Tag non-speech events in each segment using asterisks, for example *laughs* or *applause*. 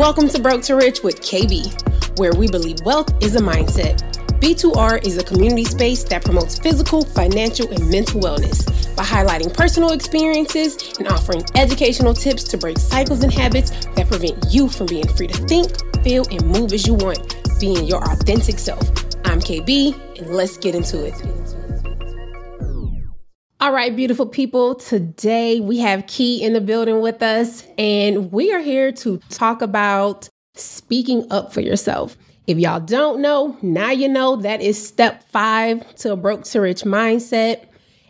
Welcome to Broke to Rich with KB, where we believe wealth is a mindset. B2R is a community space that promotes physical, financial, and mental wellness by highlighting personal experiences and offering educational tips to break cycles and habits that prevent you from being free to think, feel, and move as you want, being your authentic self. I'm KB, and let's get into it. All right, beautiful people. Today we have Kei in the building with us, and we are here to talk about speaking up for yourself. If y'all don't know, now you know that is step five to a broke to rich mindset.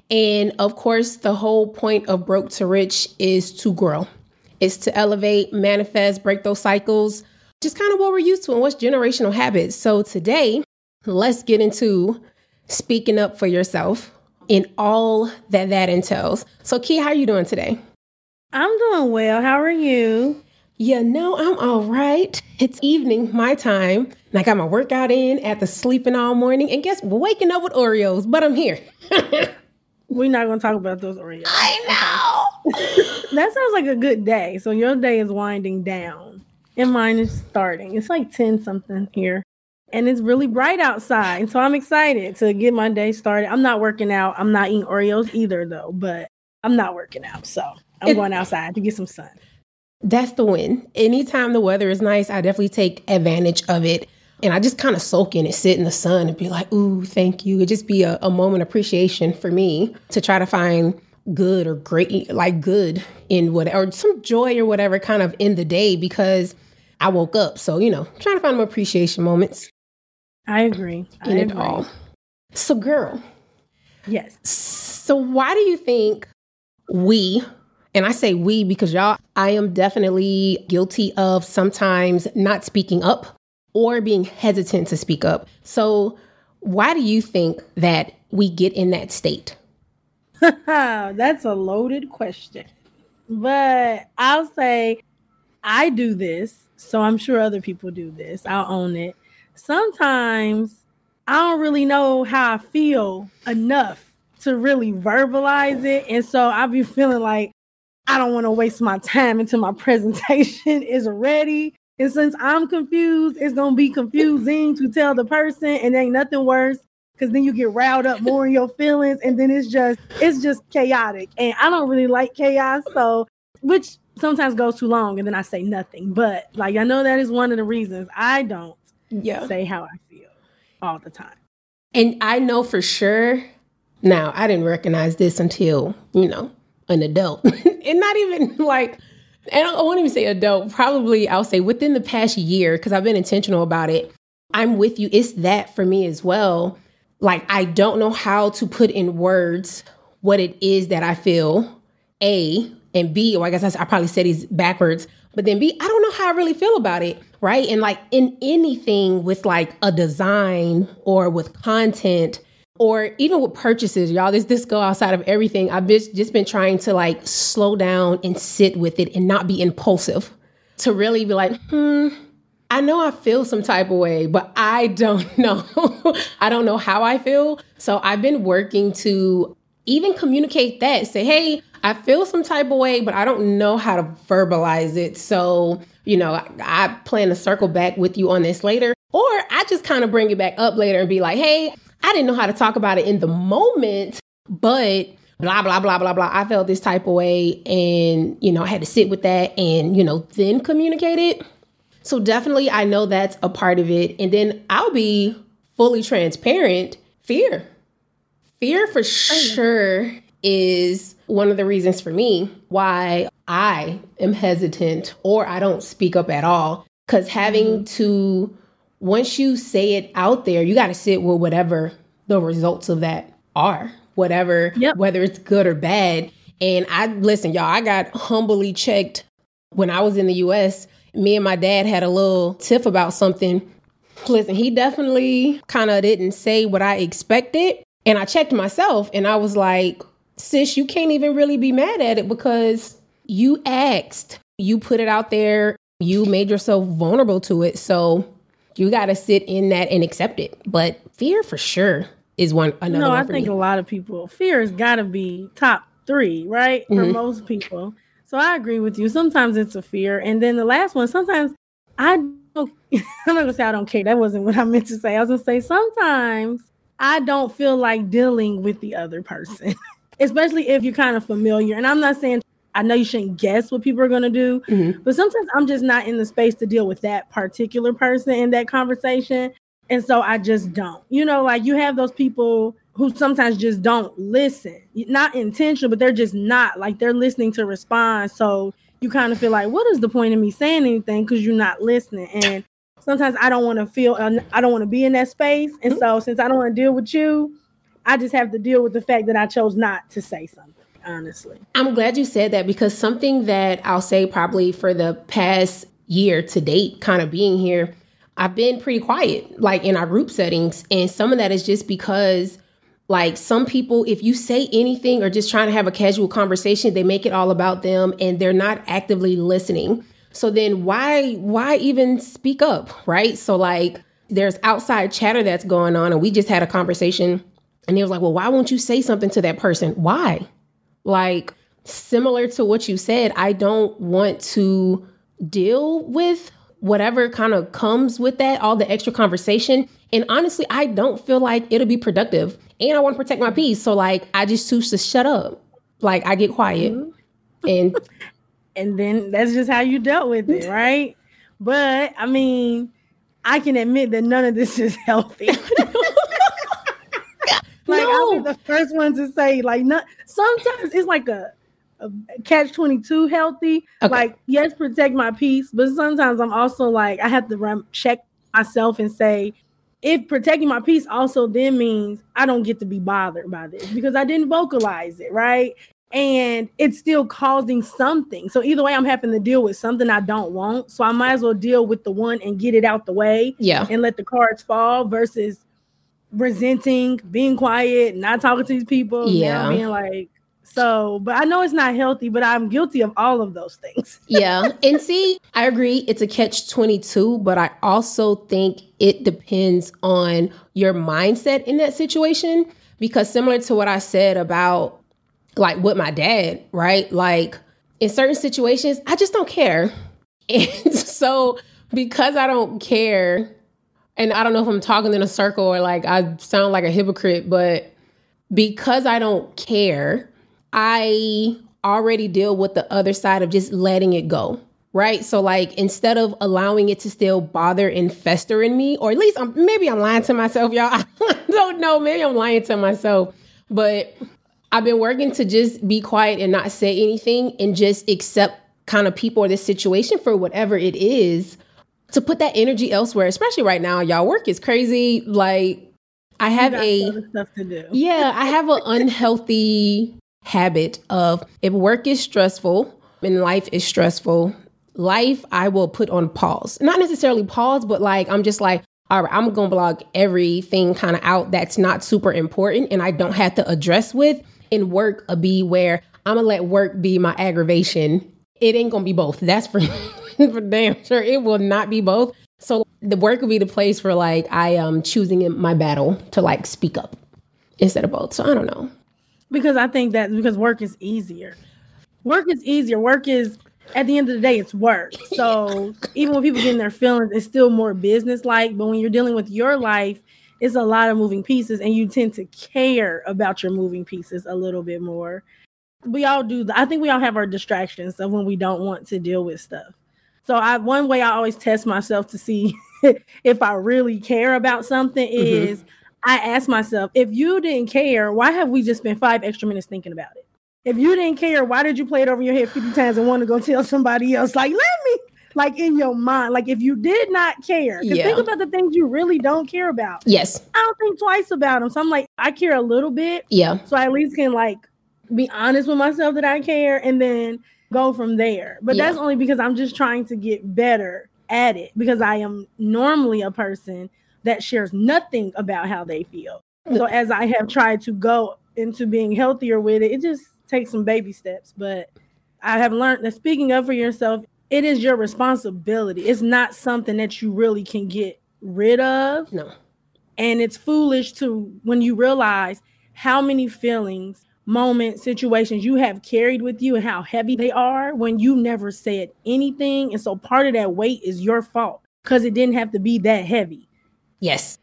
And of course, the whole point of broke to rich is to grow, it's to elevate, manifest, break those cycles, just kind of what we're used to and what's generational habits. So today, let's get into speaking up for yourself in all that that entails. So, Kei, how are you doing today? I'm doing well. How are you? Yeah, no, I'm all right. It's evening, my time, and I got my workout in after sleeping all morning. And guess we're waking up with Oreos, but I'm here. *laughs* We're not going to talk about those Oreos. I know. *laughs* that sounds like a good day. So your day is winding down, and mine is starting. It's like 10 something here and it's really bright outside. And So I'm excited to get my day started. I'm not working out. I'm not eating Oreos either, though, but I'm not working out. So I'm it, going outside to get some sun. That's the win. Anytime the weather is nice, I definitely take advantage of it. And I just kind of soak in it, sit in the sun and be like, ooh, thank you. It just be a, a moment of appreciation for me to try to find good or great, like good in whatever, or some joy or whatever kind of in the day because I woke up. So, you know, trying to find some appreciation moments. I agree. In I it agree. all. So, girl. Yes. So, why do you think we, and I say we because y'all, I am definitely guilty of sometimes not speaking up or being hesitant to speak up. So, why do you think that we get in that state? *laughs* That's a loaded question. But I'll say I do this, so I'm sure other people do this. I'll own it sometimes I don't really know how I feel enough to really verbalize it. And so I be feeling like I don't want to waste my time until my *laughs* presentation is ready. And since I'm confused, it's gonna be confusing to tell the person, and ain't nothing worse because then you get riled up more in your feelings, and then it's just it's just chaotic. And I don't really like chaos, so which sometimes goes too long, and then I say nothing. But like I know that is one of the reasons I don't yeah. say how I feel all the time. And I know for sure now, I didn't recognize this until, you know, an adult. *laughs* and not even like, and I won't even say adult, probably I'll say within the past year, because I've been intentional about it. I'm with you. It's that for me as well. Like, I don't know how to put in words what it is that I feel, A, and B, or I guess I, I probably said these backwards, but then B, I don't know how I really feel about it right? And like in anything with like a design or with content or even with purchases, y'all, this this go outside of everything. I've been, just been trying to like slow down and sit with it and not be impulsive. To really be like, hmm, I know I feel some type of way, but I don't *laughs* know. I don't know how I feel. So I've been working to even communicate that. Say, hey, I feel some type of way, but I don't know how to verbalize it. So you know, I, I plan to circle back with you on this later. Or I just kind of bring it back up later and be like, hey, I didn't know how to talk about it in the moment, but blah, blah, blah, blah, blah. I felt this type of way. And, you know, I had to sit with that and, you know, then communicate it. So definitely, I know that's a part of it. And then I'll be fully transparent fear. Fear for oh, sure is one of the reasons for me why I am hesitant or I don't speak up at all. Because having mm-hmm. to, once you say it out there, you got to sit with whatever the results of that are, whatever, yep. whether it's good or bad. And I, listen, y'all, I got humbly checked when I was in the US. Me and my dad had a little tiff about something. Listen, he definitely kind of didn't say what I expected. And I checked myself and I was like, sis, you can't even really be mad at it because you asked, you put it out there, you made yourself vulnerable to it. So you got to sit in that and accept it. But fear for sure is one another. No, I think me. a lot of people fear has got to be top three, right? For mm-hmm. most people. So I agree with you. Sometimes it's a fear, and then the last one. Sometimes I don't, *laughs* I'm not gonna say I don't care. That wasn't what I meant to say. I was gonna say sometimes I don't feel like dealing with the other person, *laughs* especially if you're kind of familiar. And I'm not saying I know you shouldn't guess what people are gonna do, mm-hmm. but sometimes I'm just not in the space to deal with that particular person in that conversation. And so I just don't. You know, like you have those people who sometimes just don't listen, not intentional, but they're just not like they're listening to respond. So you kind of feel like, what is the point of me saying anything? Because you're not listening. And sometimes I don't want to feel, I don't want to be in that space. And so since I don't want to deal with you, I just have to deal with the fact that I chose not to say something. Honestly, I'm glad you said that because something that I'll say probably for the past year to date, kind of being here, I've been pretty quiet, like in our group settings. And some of that is just because like some people, if you say anything or just trying to have a casual conversation, they make it all about them and they're not actively listening. So then why why even speak up, right? So like there's outside chatter that's going on and we just had a conversation and he was like, "Well, why won't you say something to that person?" Why? Like similar to what you said, I don't want to deal with whatever kind of comes with that, all the extra conversation. And honestly, I don't feel like it'll be productive and I want to protect my peace. So like I just choose to shut up. Like I get quiet. Mm-hmm. And *laughs* and then that's just how you dealt with it, right? But I mean, I can admit that none of this is *laughs* healthy. Like no. Be the first one to say, like, not sometimes it's like a, a catch 22 healthy. Okay. Like, yes, protect my peace, but sometimes I'm also like, I have to run, check myself and say, if protecting my peace also then means I don't get to be bothered by this because I didn't vocalize it, right? And it's still causing something. So either way, I'm having to deal with something I don't want. So I might as well deal with the one and get it out the way. Yeah. And let the cards fall versus resenting, being quiet, not talking to these people. Yeah. Being like, so, but I know it's not healthy, but I'm guilty of all of those things. *laughs* yeah. And see, I agree it's a catch 22, but I also think it depends on your mindset in that situation because similar to what I said about like with my dad, right? Like in certain situations, I just don't care. *laughs* And so because I don't care, and I don't know if I'm talking in a circle or like I sound like a hypocrite, but because I don't care, I already deal with the other side of just letting it go. Right. So, like, instead of allowing it to still bother and fester in me, or at least I'm, maybe I'm lying to myself, y'all. *laughs* I don't know. Maybe I'm lying to myself. But I've been working to just be quiet and not say anything and just accept kind of people or this situation for whatever it is to put that energy elsewhere, especially right now. Y'all work is crazy. Like, I have a stuff to do. Yeah, I have an unhealthy habit of if work is stressful and life is stressful, life I will put on pause. Not necessarily pause, but like I'm just like, all right, I'm gonna block everything kind of out that's not super important and I don't have to address with. In work, a be where I'm gonna let work be my aggravation. It ain't gonna be both. That's for *laughs* *laughs* for damn sure. It will not be both. So the work will be the place for like I am choosing my battle to like speak up instead of both. So I don't know because I think that because work is easier. Work is easier. Work is at the end of the day, it's work. *laughs* So even when people get in their feelings, it's still more business like. But when you're dealing with your life, it's a lot of moving pieces, and you tend to care about your moving pieces a little bit more. We all do. I think we all have our distractions of when we don't want to deal with stuff. So I one way I always test myself to see *laughs* if I really care about something mm-hmm. is I ask myself, if you didn't care, why have we just spent five extra minutes thinking about it? If you didn't care, why did you play it over your head 50 times and want to go tell somebody else? Like, let me, like in your mind, like if you did not care, because yeah. think about the things you really don't care about. Yes. I don't think twice about them. So I'm like, I care a little bit. Yeah. So I at least can like be honest with myself that I care and then go from there. But yeah. that's only because I'm just trying to get better at it because I am normally a person that shares nothing about how they feel. So as I have tried to go into being healthier with it, it just takes some baby steps. But I have learned that speaking up for yourself, it is your responsibility. It's not something that you really can get rid of. No. And it's foolish to when you realize how many feelings moment situations you have carried with you and how heavy they are when you never said anything. And so part of that weight is your fault because it didn't have to be that heavy. Yes.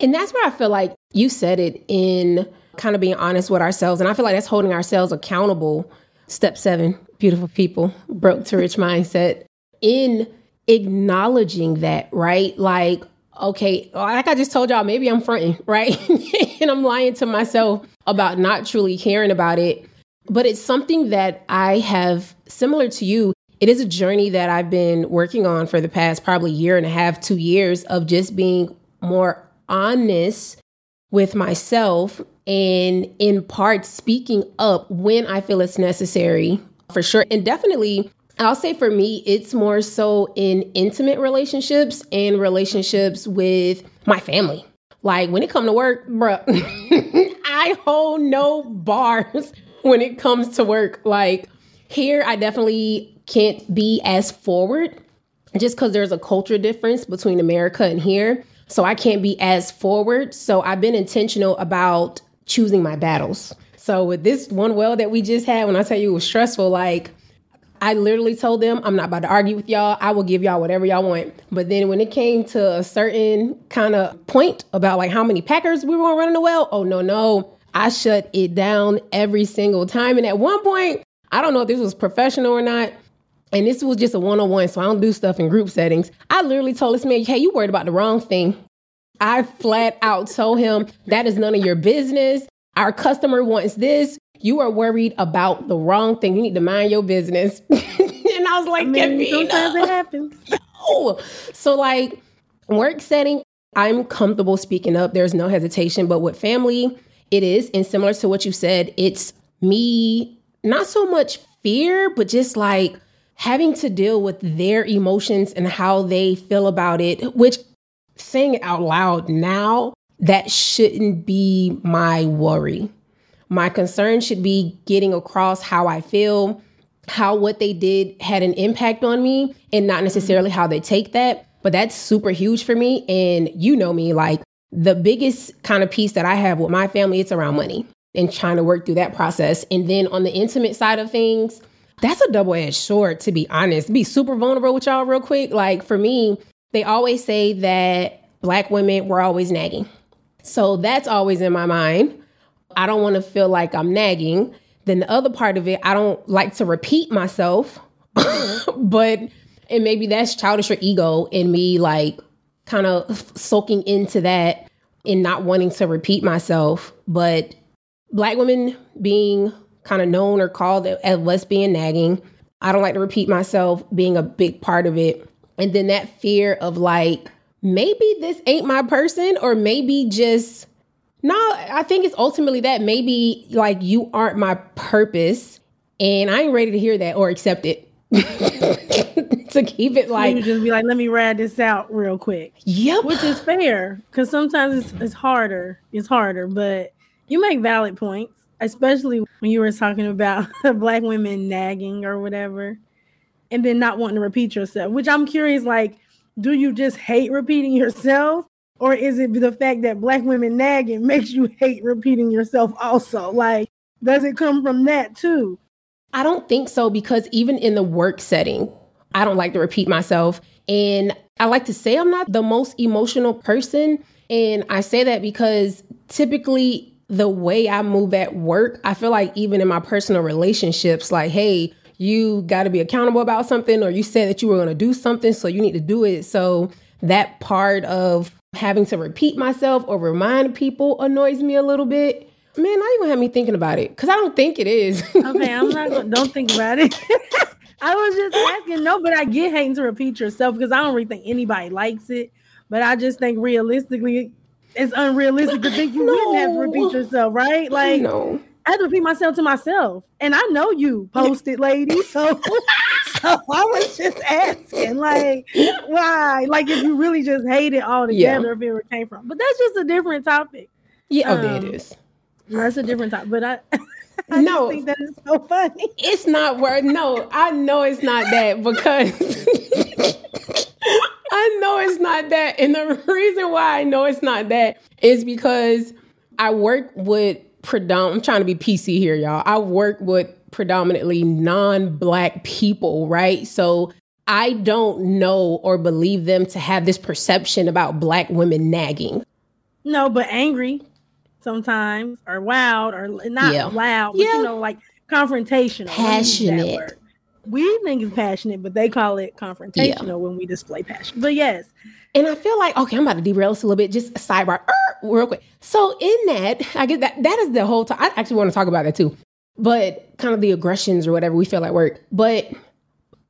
And that's where I feel like you said it in kind of being honest with ourselves. And I feel like that's holding ourselves accountable. Step seven, beautiful people, broke to rich mindset. In acknowledging that, right? Like, okay, like I just told y'all, maybe I'm fronting, right? *laughs* and I'm lying to myself about not truly caring about it. But it's something that I have, similar to you, it is a journey that I've been working on for the past probably year and a half, two years of just being more honest with myself and in part speaking up when I feel it's necessary for sure. And definitely I'll say for me, it's more so in intimate relationships and relationships with my family. Like when it come to work, bruh, *laughs* I hold no bars when it comes to work. Like here, I definitely can't be as forward just because there's a culture difference between America and here. So I can't be as forward. So I've been intentional about choosing my battles. So with this one well that we just had, when I tell you it was stressful, like I literally told them, I'm not about to argue with y'all. I will give y'all whatever y'all want. But then when it came to a certain kind of point about like how many Packers we were running the well, oh no, no. I shut it down every single time. And at one point, I don't know if this was professional or not. And this was just a one on one, so I don't do stuff in group settings. I literally told this man, hey, you worried about the wrong thing. I flat out told him, that is none of your business. Our customer wants this you are worried about the wrong thing. You need to mind your business. *laughs* and I was like, I mean, sometimes it happens. *laughs* No. So like work setting, I'm comfortable speaking up. There's no hesitation. But with family, it is. And similar to what you said, it's me, not so much fear, but just like having to deal with their emotions and how they feel about it, which saying it out loud now, that shouldn't be my worry. My concern should be getting across how I feel, how what they did had an impact on me, and not necessarily how they take that. But that's super huge for me. And you know me, like the biggest kind of piece that I have with my family, it's around money and trying to work through that process. And then on the intimate side of things, that's a double edged sword, to be honest. Be super vulnerable with y'all, real quick. Like for me, they always say that Black women were always nagging. So that's always in my mind. I don't want to feel like I'm nagging. Then the other part of it, I don't like to repeat myself, *laughs* but and maybe that's childish or ego in me, like kind of soaking into that and not wanting to repeat myself. But black women being kind of known or called as lesbian nagging, I don't like to repeat myself being a big part of it. And then that fear of like, maybe this ain't my person, or maybe just no, I think it's ultimately that maybe like you aren't my purpose, and I ain't ready to hear that or accept it. *laughs* to keep it like you just be like, let me ride this out real quick. Yep, which is fair because sometimes it's, it's harder. It's harder, but you make valid points, especially when you were talking about *laughs* black women nagging or whatever, and then not wanting to repeat yourself. Which I'm curious, like, do you just hate repeating yourself, or is it the fact that black women nagging makes you hate repeating yourself also? Like, does it come from that too? I don't think so because even in the work setting, I don't like to repeat myself. And I like to say I'm not the most emotional person. And I say that because typically the way I move at work, I feel like even in my personal relationships, like, hey, you got to be accountable about something, or you said that you were going to do something, so you need to do it. So that part of having to repeat myself or remind people annoys me a little bit. Man, now you gonna have me thinking about it because I don't think it is. okay, I'm not. Gonna, *laughs* don't think about it. *laughs* I was just asking. No, but I get hating to repeat yourself because I don't really think anybody likes it. But I just think realistically, it's unrealistic to think you no. wouldn't have to repeat yourself, right? Like, no. I have to repeat myself to myself, and I know you posted, lady. So so *laughs* *laughs* I was just asking, like, why? Like, if you really just hate it all together, yeah. if it came from. But that's just a different topic. Yeah, um, oh, it is. That's a different topic. But I, *laughs* I no, think that is so funny. It's not worth. No, I know it's not that because *laughs* I know it's not that, and the reason why I know it's not that is because I work with predominant. I'm trying to be PC here, y'all. I work with predominantly non-black people, right? So I don't know or believe them to have this perception about black women nagging. No, but angry sometimes, or wild, or not Yeah. loud, but Yeah. you know, like confrontational. Let me use that Passionate. We think it's passionate, but they call it confrontational when we display passion. But yes, And I feel like, okay, I'm about to derail this a little bit, just a sidebar, er, real quick. So in that, I get that that is the whole time. I actually want to talk about that too. But kind of the aggressions or whatever we feel at work. But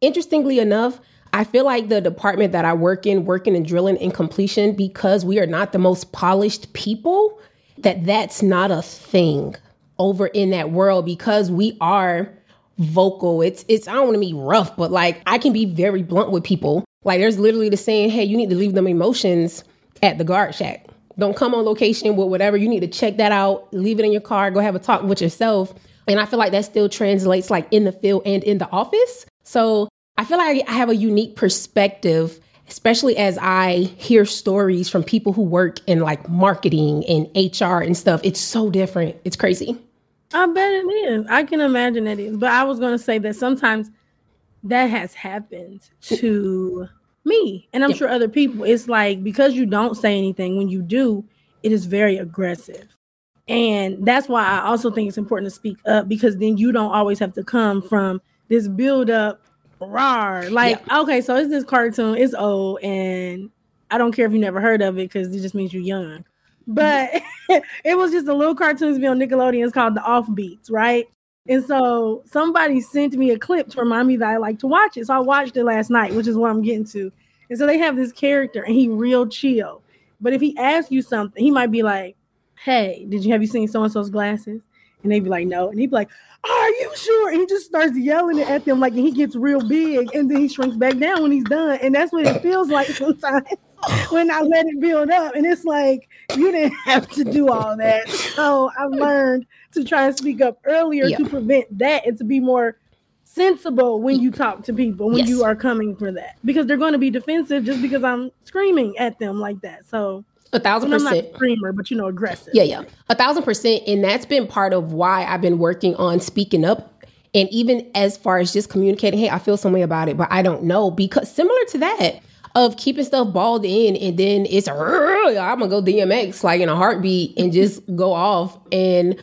interestingly enough, I feel like the department that I work in, working and drilling and completion, because we are not the most polished people, that that's not a thing over in that world because we are vocal. It's it's I don't want to be rough, but like I can be very blunt with people. Like there's literally the saying, hey, you need to leave them emotions at the guard shack. Don't come on location with whatever. You need to check that out, leave it in your car, go have a talk with yourself. And I feel like that still translates like in the field and in the office. So I feel like I have a unique perspective, especially as I hear stories from people who work in like marketing and HR and stuff. It's so different. It's crazy. I bet it is. I can imagine it is. But I was going to say that sometimes that has happened to me, and I'm Yep. sure other people. It's like because you don't say anything, when you do, it is very aggressive. And that's why I also think it's important to speak up because then you don't always have to come from this build up rar. Like, okay, so it's this cartoon, it's old, and I don't care if you never heard of it because it just means you're young. But *laughs* it was just a little cartoon to be on Nickelodeon. It's called The Offbeats, right? And so somebody sent me a clip to remind me that I like to watch it. So I watched it last night, which is what I'm getting to. And so they have this character and he real chill. But if he asks you something, he might be like, Hey, did you have you seen so and so's glasses? And they'd be like, No. And he'd be like, Are you sure? And he just starts yelling at them like and he gets real big and then he shrinks back down when he's done. And that's what it feels like sometimes *laughs* when I let it build up. And it's like you didn't *laughs* have to do all that. So I've learned to try and speak up earlier Yeah. to prevent that and to be more sensible when you talk to people when Yes. you are coming for that because they're going to be defensive just because I'm screaming at them like that. So A thousand and I'm not percent. a screamer, but you know, aggressive. Yeah, yeah. A thousand percent. And that's been part of why I've been working on speaking up. And even as far as just communicating, hey, I feel some way about it, but I don't know. Because similar to that, of keeping stuff balled in and then it's I'm gonna go DMX like in a heartbeat and just go off. And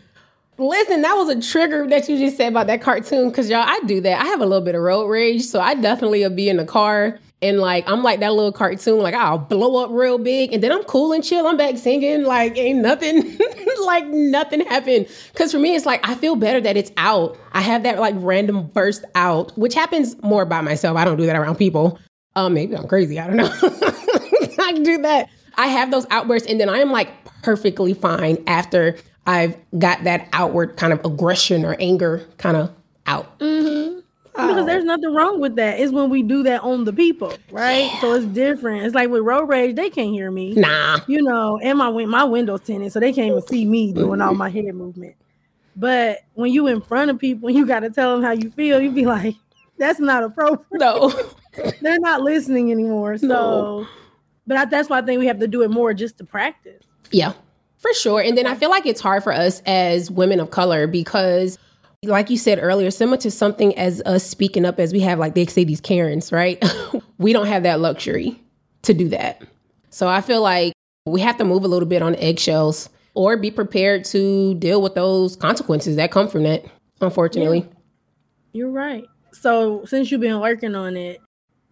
listen, that was a trigger that you just said about that cartoon. Cause y'all, I do that. I have a little bit of road rage. So I definitely will be in the car and like I'm like that little cartoon, like I'll blow up real big and then I'm cool and chill. I'm back singing, like ain't nothing, *laughs* like nothing happened. Cause for me, it's like I feel better that it's out. I have that like random burst out, which happens more by myself. I don't do that around people. Um, maybe I'm crazy. I don't know. *laughs* I do that. I have those outbursts and then I am like perfectly fine after I've got that outward kind of aggression or anger kind of out. Because oh. there's nothing wrong with that. It's when we do that on the people, right? So it's different. It's like with road rage, they can't hear me. Nah. you know, and my win- my windows tinted, so they can't even see me doing all my head movement. But when you in front of people and *laughs* you got to tell them how you feel, you be like, "That's not appropriate." No. *laughs* They're not listening anymore. So, No. but I, that's why I think we have to do it more just to practice. Yeah, for sure. And then I feel like it's hard for us as women of color because, like you said earlier, similar to something as us speaking up, as we have, like they say, these Karens, right? *laughs* we don't have that luxury to do that. So I feel like we have to move a little bit on eggshells or be prepared to deal with those consequences that come from that, unfortunately. You're right. So since you've been working on it,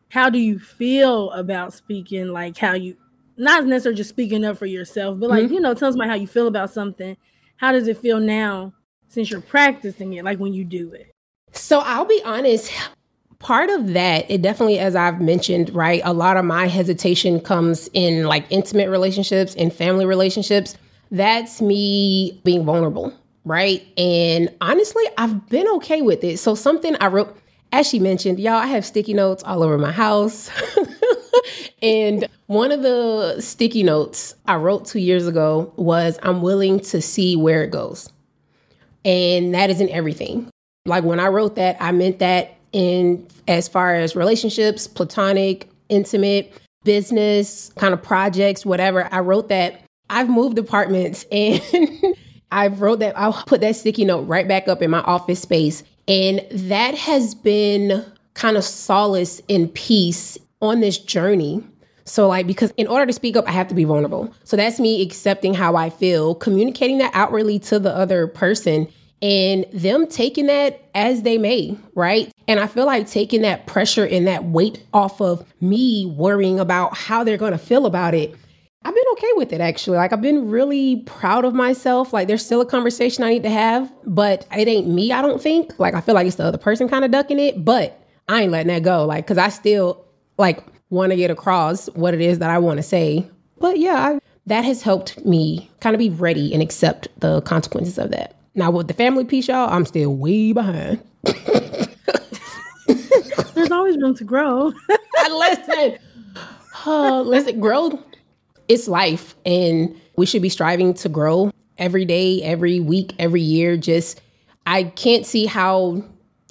how do you feel about speaking? Like how you, not necessarily just speaking up for yourself, but like mm-hmm. you know, tell us about how you feel about something. How does it feel now since you're practicing it? Like when you do it. So I'll be honest, part of that, it definitely, as I've mentioned, right, a lot of my hesitation comes in like intimate relationships and family relationships. That's me being vulnerable, right? And honestly, I've been okay with it. So something I wrote, as she mentioned, y'all, I have sticky notes all over my house. *laughs* and one of the sticky notes I wrote two years ago was I'm willing to see where it goes. And that isn't everything. Like when I wrote that, I meant that in as far as relationships, platonic, intimate, business, kind of projects, whatever. I wrote that I've moved apartments *laughs* and I wrote that, I'll put that sticky note right back up in my office space. And that has been kind of solace and peace on this journey. So, like, because in order to speak up, I have to be vulnerable. So, that's me accepting how I feel, communicating that outwardly to the other person, and them taking that as they may, right? And I feel like taking that pressure and that weight off of me worrying about how they're going to feel about it. I've been okay with it actually. Like, I've been really proud of myself. Like, there's still a conversation I need to have, but it ain't me, I don't think. Like, I feel like it's the other person kind of ducking it, but I ain't letting that go. Like, cause I still, like, want to get across what it is that I want to say. But yeah, I, that has helped me kind of be ready and accept the consequences of that. Now, with the family piece, y'all, I'm still way behind. There's always room to grow. *laughs* listen, oh, listen, grow. It's life, and we should be striving to grow every day, every week, every year. Just, I can't see how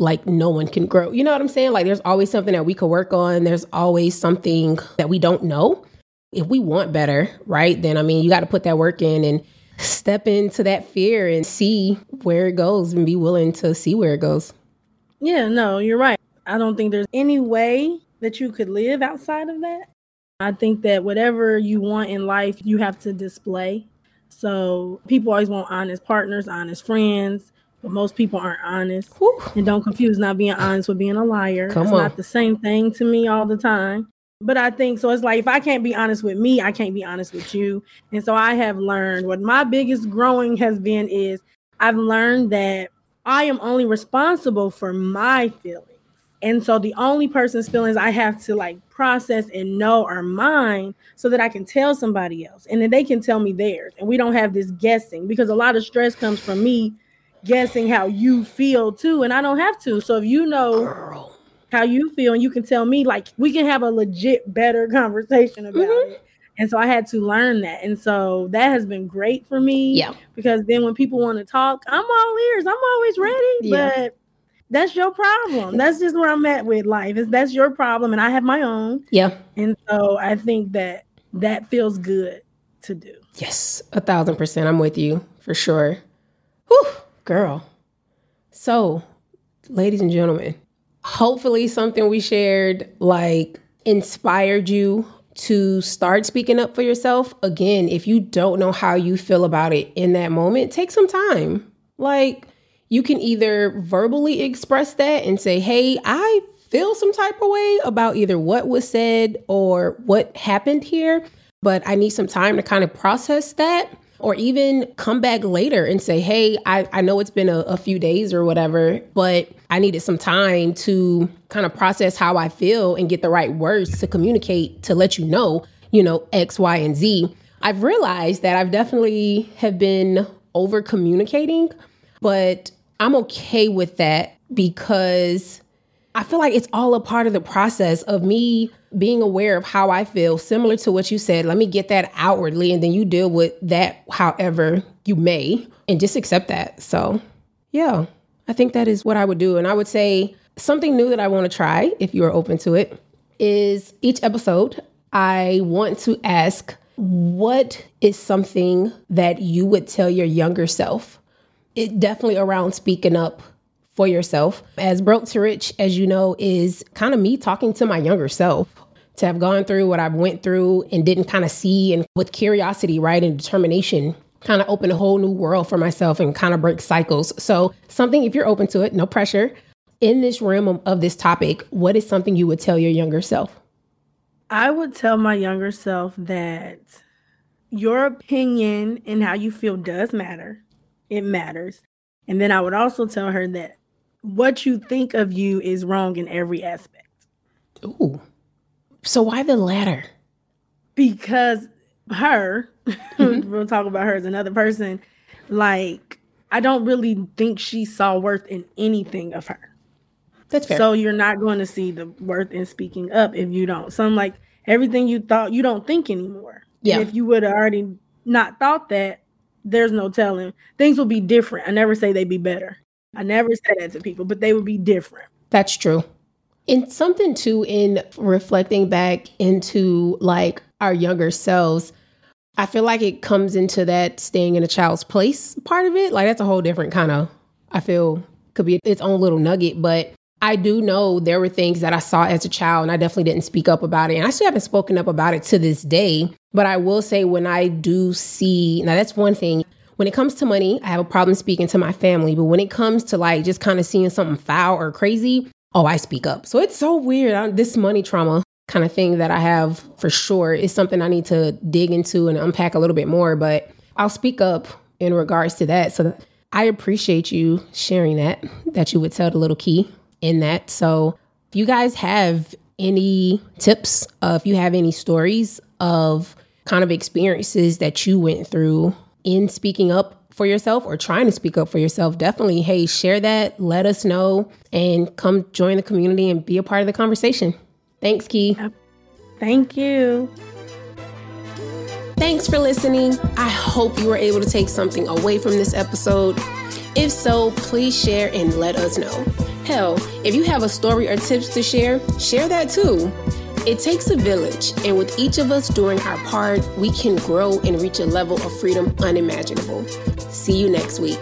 like no one can grow. You know what I'm saying? Like there's always something that we could work on. There's always something that we don't know. If we want better, right? Then I mean, you got to put that work in and step into that fear and see where it goes and be willing to see where it goes. Yeah, no, you're right. I don't think there's any way that you could live outside of that. I think that whatever you want in life, you have to display. So people always want honest partners, honest friends, but most people aren't honest. Whew. And don't confuse not being honest with being a liar. Come it's on. not the same thing to me all the time. But I think so. It's like if I can't be honest with me, I can't be honest with you. And so I have learned what my biggest growing has been is I've learned that I am only responsible for my feelings. And so the only person's feelings I have to like process and know are mine so that I can tell somebody else and then they can tell me theirs. And we don't have this guessing because a lot of stress comes from me guessing how you feel too, and I don't have to. So if you know Girl. how you feel, and you can tell me, like we can have a legit better conversation about mm-hmm. it. And so I had to learn that. And so that has been great for me. Yeah. Because then when people want to talk, I'm all ears. I'm always ready. Yeah. But that's your problem. That's just where I'm at with life. Is that's your problem and I have my own. Yeah. And so I think that that feels good to do. Yes, a thousand percent. I'm with you for sure. Whew. Girl. So, ladies and gentlemen, hopefully something we shared like inspired you to start speaking up for yourself. Again, if you don't know how you feel about it in that moment, take some time. Like, you can either verbally express that and say, Hey, I feel some type of way about either what was said or what happened here, but I need some time to kind of process that or even come back later and say, hey, I, I know it's been a, a few days or whatever, but I needed some time to kind of process how I feel and get the right words to communicate to let you know, you know, X, Y, and Z. I've realized that I've definitely have been over communicating, but I'm okay with that because I feel like it's all a part of the process of me being aware of how I feel, similar to what you said. Let me get that outwardly, and then you deal with that however you may, and just accept that. So, yeah, I think that is what I would do. And I would say something new that I want to try, if you are open to it, is each episode, I want to ask, what is something that you would tell your younger self? It definitely around speaking up for yourself. As Broke to Rich, as you know, is kind of me talking to my younger self to have gone through what I've went through and didn't kind of see and with curiosity, right, and determination kind of open a whole new world for myself and kind of break cycles. So, something if you're open to it, no pressure. In this realm of, of this topic, what is something you would tell your younger self? I would tell my younger self that your opinion and how you feel does matter. It matters. And then I would also tell her that what you think of you is wrong in every aspect. Ooh. So why the latter? Because her, *laughs* mm-hmm. we'll talk about her as another person, like I don't really think she saw worth in anything of her. That's fair. So you're not going to see the worth in speaking up if you don't. So I'm like everything you thought you don't think anymore. Yeah. And if you would have already not thought that, there's no telling. Things will be different. I never say they'd be better. I never said that to people, but they would be different. That's true. And something too in reflecting back into like our younger selves, I feel like it comes into that staying in a child's place part of it. Like that's a whole different kind of, I feel could be its own little nugget. But I do know there were things that I saw as a child and I definitely didn't speak up about it. And I still haven't spoken up about it to this day. But I will say when I do see, now that's one thing. When it comes to money, I have a problem speaking to my family. But when it comes to like just kind of seeing something foul or crazy, oh, I speak up. So it's so weird. I, this money trauma kind of thing that I have for sure is something I need to dig into and unpack a little bit more. But I'll speak up in regards to that. So I appreciate you sharing that, that you would tell the little Kei in that. So if you guys have any tips, uh, if you have any stories of kind of experiences that you went through in speaking up for yourself or trying to speak up for yourself, definitely, hey, share that, let us know, and come join the community and be a part of the conversation. Thanks, Kei. Thank you. Thanks for listening. I hope you were able to take something away from this episode. If so, please share and let us know. Hell, if you have a story or tips to share, share that too. It takes a village, and with each of us doing our part, we can grow and reach a level of freedom unimaginable. See you next week.